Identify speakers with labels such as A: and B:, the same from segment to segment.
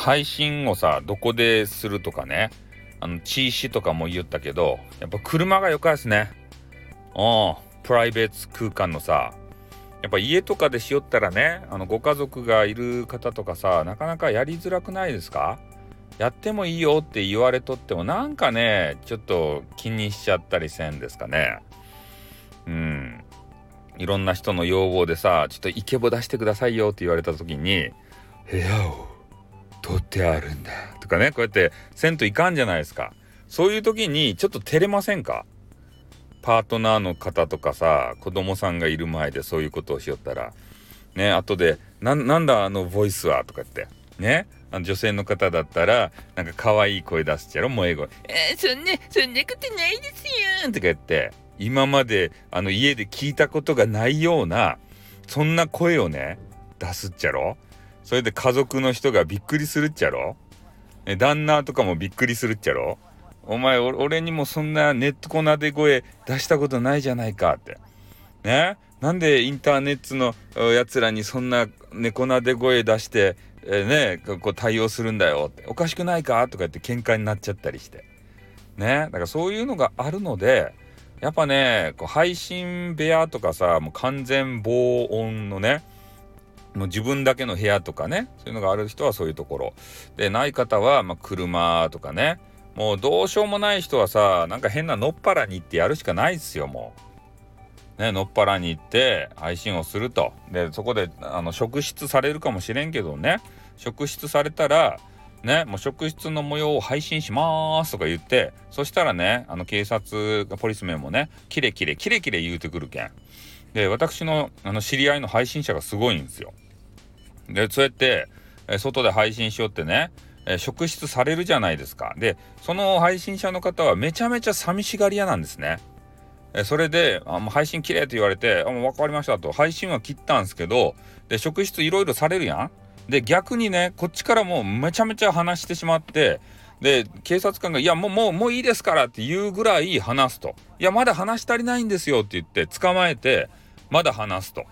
A: 配信をさどこでするとかね。あの地止とかも言ったけどやっぱ車がよかですね。うん。プライベート空間のさ。やっぱ家とかでしよったらねあのご家族がいる方とかさなかなかやりづらくないですか？やってもいいよって言われとってもなんかねちょっと気にしちゃったりせんですかね。うん。いろんな人の要望でさちょっとイケボ出してくださいよって言われた時に部屋を取ってあるんだとかねこうやってせんといかんじゃないですか。そういう時にちょっと照れませんか？パートナーの方とかさ子供さんがいる前でそういうことをしよったら。ね後で「なんだあのボイスは」とか言って。ねあの女性の方だったらなんか可愛い声出すっちゃろ萌え声「えー、そんなそんなことないですよ」とか言って。今まであの家で聞いたことがないようなそんな声をね出すっちゃろ？それで家族の人がびっくりするっちゃろ？旦那とかもびっくりするっちゃろ？お前俺にもそんなネットコナで声出したことないじゃないかって。ね？なんでインターネットのやつらにそんな猫なで声出して、えー、ねこう対応するんだよって。おかしくないか？とか言って喧嘩になっちゃったりして。ね？だからそういうのがあるのでやっぱねこう配信部屋とかさもう完全防音のねもう自分だけの部屋とかねそういうのがある人はそういうところ。でない方はま車とかね。もうどうしようもない人はさなんか変なのっぱらに行ってやるしかないっすよもう。ねのっぱらに行って配信をすると。でそこであの職質されるかもしれんけどね。職質されたらねもう職質の模様を配信しますとか言ってそしたらねあの警察ポリスメンもねキレキレキレキレ言うてくるけん。で私のあの知り合いの配信者がすごいんですよでそうやって、え外で配信しようってねえ職質されるじゃないですか。で、その配信者の方はめちゃめちゃ寂しがり屋なんですね。えそれで、あもう配信切れって言われて、あもう分かりましたと、配信は切ったんですけど、で、職質いろいろされるやん。で、逆にね、こっちからもうめちゃめちゃ話してしまって、で、警察官が、いや、もう、もう、もういいですからって言うぐらい話すと。いや、まだ話し足りないんですよって言って、捕まえて、まだ話すと。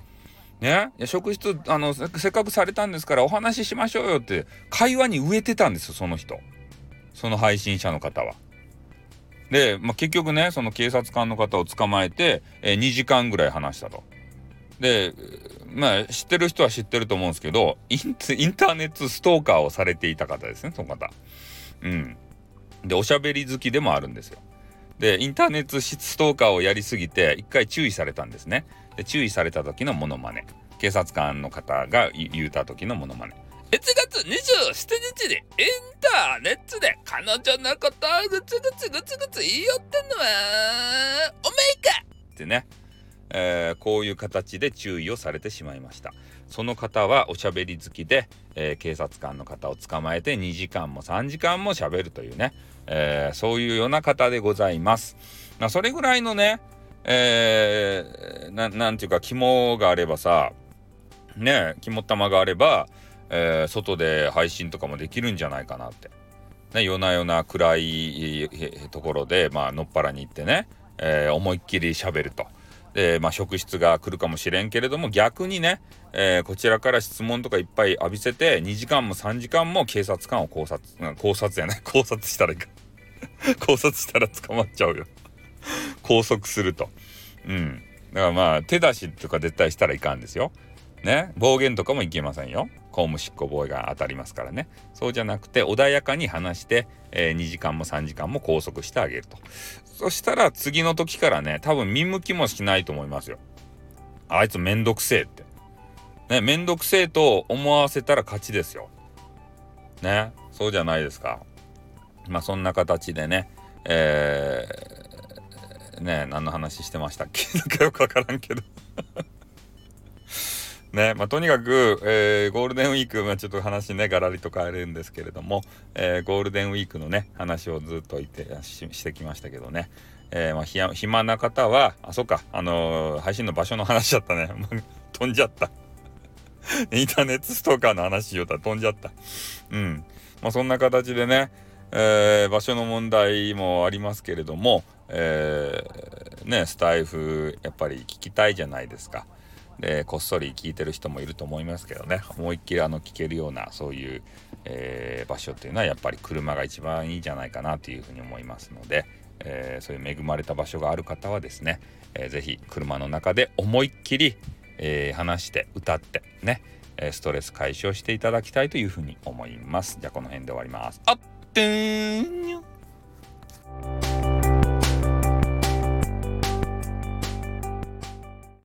A: ね、職質あのせっかくされたんですからお話ししましょうよって会話に植えてたんですよその人その配信者の方は。で、まあ、結局ねその警察官の方を捕まえて、えー、2時間ぐらい話したと。でまあ知ってる人は知ってると思うんですけどインターネットストーカーをされていた方ですねその方。うん。でおしゃべり好きでもあるんですよ。でインターネットストーカーをやりすぎて一回注意されたんですね。で注意された時のモノマネ警察官の方が言うた時のモノマネ1月27日にインターネットで彼女のことをグツグツグツグツ言いよってんのはおめえかってね、えー、こういう形で注意をされてしまいましたその方はおしゃべり好きで、えー、警察官の方を捕まえて2時間も3時間もしゃべるというね、えー、そういうような方でございます。まあ、それぐらいのね、えー、ていうか肝があればさね肝玉があれば、えー、外で配信とかもできるんじゃないかなって。ね、夜な夜な暗いところで、まあのっぱらに行ってね、え、思いっきり喋ると。で、まあ、職質が来るかもしれんけれども逆にね、えー、こちらから質問とかいっぱい浴びせて2時間も3時間も警察官を考察考察やね 考察したらいいか 考察したら捕まっちゃうよ 拘束すると。うん。だからまあ、手出しとか絶対したらいかんですよ。ね。暴言とかもいけませんよ。公務執行妨害が当たりますからね。そうじゃなくて、穏やかに話して、えー、2時間も3時間も拘束してあげると。そしたら次の時からね、多分見向きもしないと思いますよ。あいつめんどくせえって。ね、めんどくせえと思わせたら勝ちですよ。ね。そうじゃないですか。まあそんな形でね、えーね何の話してましたっけ？なんかよくわからんけどね。まあ、とにかく、えー、ゴールデンウィーク、まあ、ちょっと話ねガラリと変えるんですけれども、えー、ゴールデンウィークのね話をずっと言ってしてきましたけどね、えー、まあ、暇な方はあそっかあの配信の場所の話だったね。飛んじゃった。インターネットストーカーの話しようたら飛んじゃった。うん。まあそんな形でね、えー、場所の問題もありますけれども、えー、ねスタイフやっぱり聞きたいじゃないですか。でこっそり聞いてる人もいると思いますけどね思いっきりあの聞けるようなそういう、えー、場所っていうのはやっぱり車が一番いいんじゃないかなというふうに思いますので、えー、そういう恵まれた場所がある方はですね、えー、ぜひ車の中で思いっきり、えー、話して歌ってねストレス解消していただきたいというふうに思います。じゃあこの辺で終わります。あっ